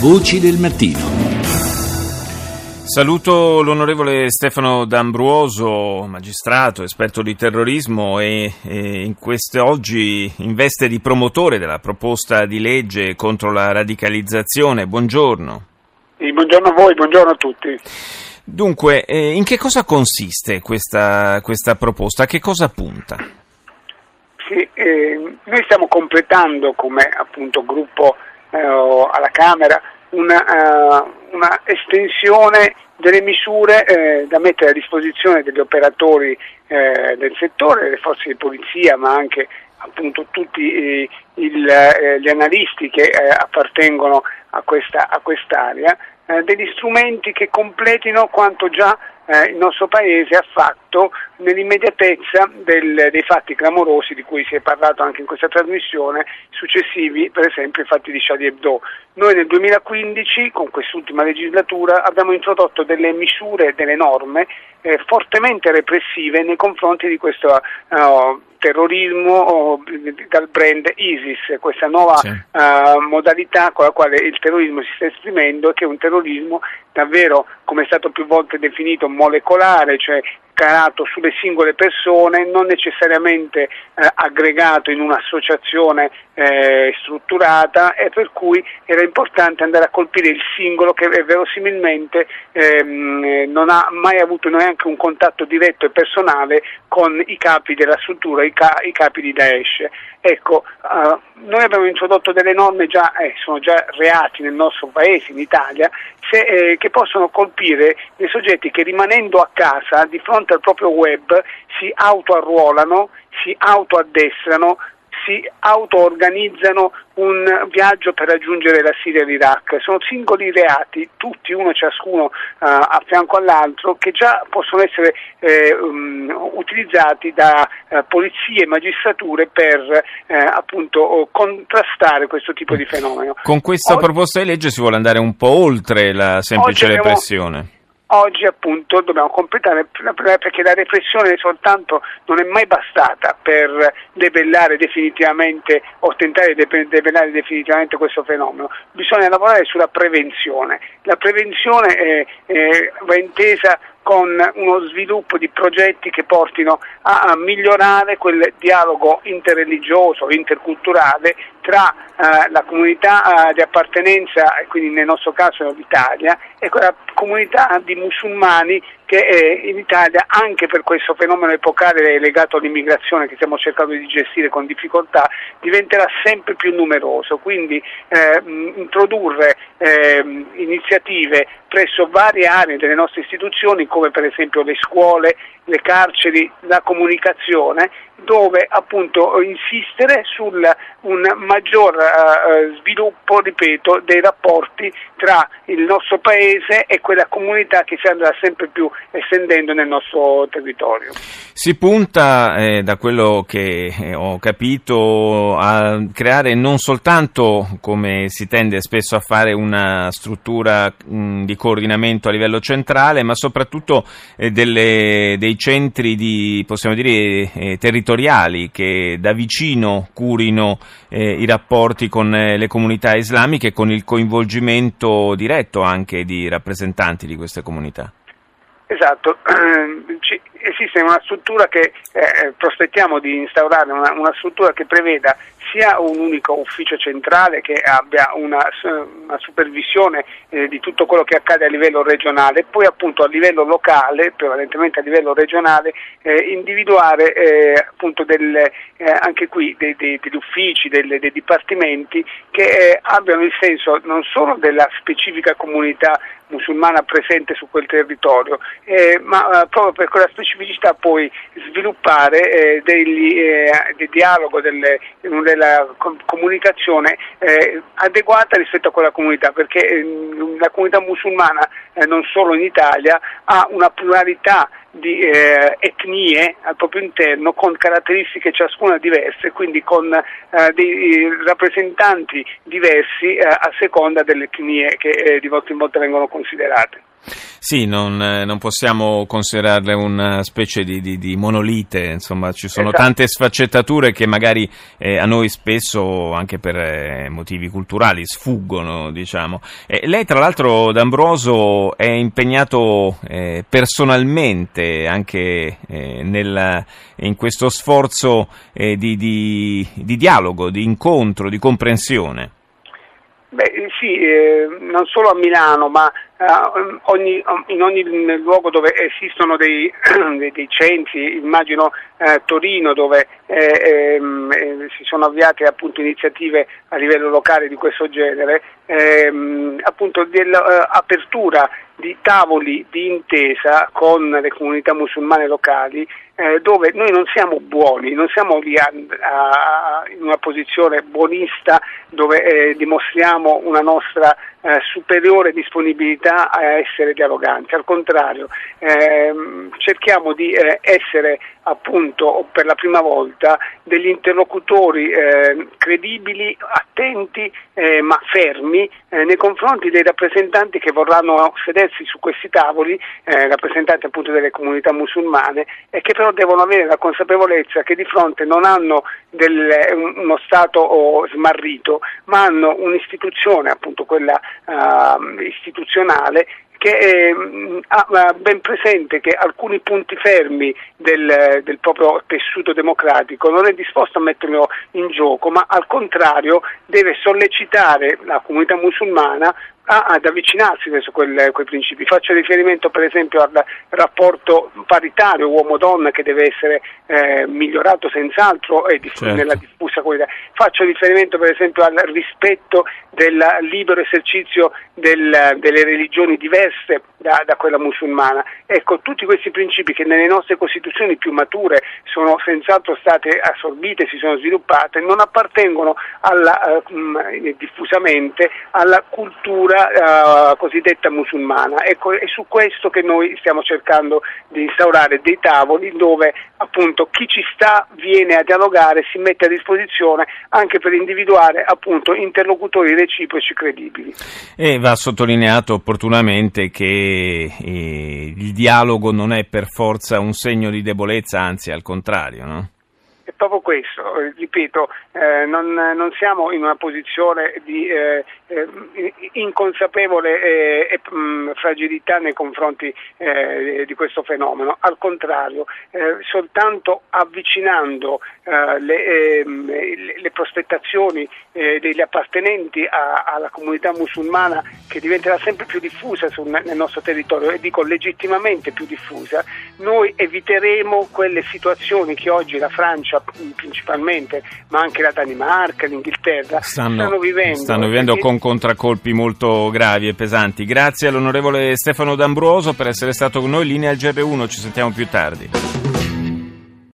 Voci del mattino. Saluto l'onorevole Stefano D'Ambruoso, magistrato, esperto di terrorismo e, e in queste oggi in veste di promotore della proposta di legge contro la radicalizzazione. Buongiorno. Sì, buongiorno a voi, buongiorno a tutti. Dunque, eh, in che cosa consiste questa, questa proposta? A che cosa punta? Sì, eh, noi stiamo completando come appunto gruppo eh, alla Camera una, uh, una estensione delle misure eh, da mettere a disposizione degli operatori eh, del settore, delle forze di polizia, ma anche appunto tutti eh, il, gli analisti che eh, appartengono a, questa, a quest'area, eh, degli strumenti che completino quanto già il nostro Paese ha fatto nell'immediatezza del, dei fatti clamorosi di cui si è parlato anche in questa trasmissione, successivi per esempio ai fatti di Charlie Hebdo. Noi nel 2015, con quest'ultima legislatura, abbiamo introdotto delle misure, delle norme eh, fortemente repressive nei confronti di questo uh, terrorismo oh, dal brand ISIS, questa nuova sì. uh, modalità con la quale il terrorismo si sta esprimendo, che è un terrorismo davvero, come è stato più volte definito, molecolare, cioè calato sulle singole persone, non necessariamente eh, aggregato in un'associazione eh, strutturata e per cui era importante andare a colpire il singolo che verosimilmente ehm, non ha mai avuto neanche un contatto diretto e personale con i capi della struttura, i, ca- i capi di Daesh. Ecco, uh, noi abbiamo introdotto delle norme già, eh, sono già reati nel nostro paese, in Italia, se, eh, che possono colpire dei soggetti che rimanendo a casa di fronte al proprio web si autoarruolano, si autoaddestrano, si auto-organizzano un viaggio per raggiungere la Siria e l'Iraq. Sono singoli reati, tutti uno ciascuno uh, a fianco all'altro, che già possono essere eh, um, utilizzati da uh, polizie e magistrature per uh, appunto contrastare questo tipo di fenomeno. Con questa Oggi, proposta di legge si vuole andare un po' oltre la semplice repressione. Oggi appunto dobbiamo completare perché la repressione soltanto non è mai bastata per debellare definitivamente o tentare di debellare definitivamente questo fenomeno, bisogna lavorare sulla prevenzione. La prevenzione è, è, va intesa con uno sviluppo di progetti che portino a, a migliorare quel dialogo interreligioso, interculturale tra eh, la comunità eh, di appartenenza, quindi nel nostro caso l'Italia, e quella comunità di musulmani che eh, in Italia, anche per questo fenomeno epocale legato all'immigrazione che stiamo cercando di gestire con difficoltà, diventerà sempre più numeroso. Quindi eh, introdurre eh, iniziative presso varie aree delle nostre istituzioni, come per esempio le scuole, le carceri, la comunicazione, dove appunto insistere su un maggior uh, sviluppo, ripeto, dei rapporti tra il nostro paese e quella comunità che si andrà sempre più estendendo nel nostro territorio. Si punta, eh, da quello che eh, ho capito, a creare non soltanto, come si tende spesso a fare, una struttura mh, di coordinamento a livello centrale, ma soprattutto eh, delle, dei centri di, possiamo dire, eh, territoriali che da vicino curino eh, i rapporti con eh, le comunità islamiche con il coinvolgimento diretto anche di rappresentanti di queste comunità. Esatto, esiste una struttura che eh, prospettiamo di instaurare, una, una, struttura che preveda sia un unico ufficio centrale che abbia una, una supervisione eh, di tutto quello che accade a livello regionale poi appunto a livello locale, prevalentemente a livello regionale, eh, individuare eh, appunto del, eh, anche qui dei, dei, degli uffici, delle, dei dipartimenti che eh, abbiano il senso non solo della specifica comunità musulmana presente su quel territorio, eh, ma eh, proprio per quella specificità poi sviluppare eh, degli, eh, del dialogo, delle, della comunicazione adeguata rispetto a quella comunità, perché la comunità musulmana non solo in Italia ha una pluralità di eh, etnie al proprio interno con caratteristiche ciascuna diverse, quindi con eh, dei rappresentanti diversi eh, a seconda delle etnie che di volta in volta vengono considerate. Sì, non, non possiamo considerarle una specie di, di, di monolite, insomma ci sono esatto. tante sfaccettature che magari eh, a noi spesso, anche per eh, motivi culturali, sfuggono, diciamo. Eh, lei tra l'altro, D'Ambroso, è impegnato eh, personalmente anche eh, nel, in questo sforzo eh, di, di, di dialogo, di incontro, di comprensione. Beh, sì, eh, non solo a Milano, ma eh, ogni, in ogni luogo dove esistono dei, dei, dei centri, immagino eh, Torino dove eh, ehm, eh, si sono avviate appunto, iniziative a livello locale di questo genere, ehm, appunto dell'apertura di tavoli di intesa con le comunità musulmane locali eh, dove noi non siamo buoni, non siamo lì a, a, in una posizione buonista dove eh, dimostriamo una nostra eh, superiore disponibilità a essere dialoganti, al contrario ehm, cerchiamo di eh, essere appunto per la prima volta degli interlocutori eh, credibili, attenti eh, ma fermi eh, nei confronti dei rappresentanti che vorranno sedersi su questi tavoli, eh, rappresentanti appunto delle comunità musulmane e che però devono avere la consapevolezza che di fronte non hanno del, uno Stato smarrito ma hanno un'istituzione appunto quella uh, istituzionale che eh, ha ben presente che alcuni punti fermi del, del, proprio tessuto democratico non è disposto a metterlo in gioco, ma al contrario deve sollecitare la comunità musulmana ad avvicinarsi verso quel, quei principi. Faccio riferimento per esempio al rapporto paritario uomo-donna che deve essere eh, migliorato senz'altro e diff- certo. nella diffusa qualità. Faccio riferimento per esempio al rispetto del libero esercizio del, delle religioni diverse da, da, quella musulmana. Ecco, tutti questi principi che nelle nostre costituzioni più mature sono senz'altro state assorbite, si sono sviluppate, non appartengono alla, uh, diffusamente alla cultura uh, cosiddetta musulmana. Ecco, è su questo che noi stiamo cercando di instaurare dei tavoli dove appunto chi ci sta viene a dialogare, si mette a disposizione anche per individuare appunto interlocutori reciproci credibili. E va sottolineato opportunamente che eh, il dialogo non è per forza un segno di debolezza, anzi al contrario, no? Proprio questo, eh, ripeto, eh, non, non, siamo in una posizione di eh, eh inconsapevole eh, e mh, mm, fragilità nei confronti eh, di questo fenomeno, al contrario, soltanto avvicinando le, ehm, le, le, prospettazioni degli appartenenti a, alla comunità musulmana che diventerà sempre più diffusa sul, nel nostro territorio e dico legittimamente più diffusa, noi eviteremo quelle situazioni che oggi la Francia principalmente, ma anche la Danimarca, l'Inghilterra, stanno, stanno vivendo. Stanno vivendo perché... con contraccolpi molto gravi e pesanti. Grazie all'onorevole Stefano D'Ambroso per essere stato con noi. Linea al GR1, ci sentiamo più tardi.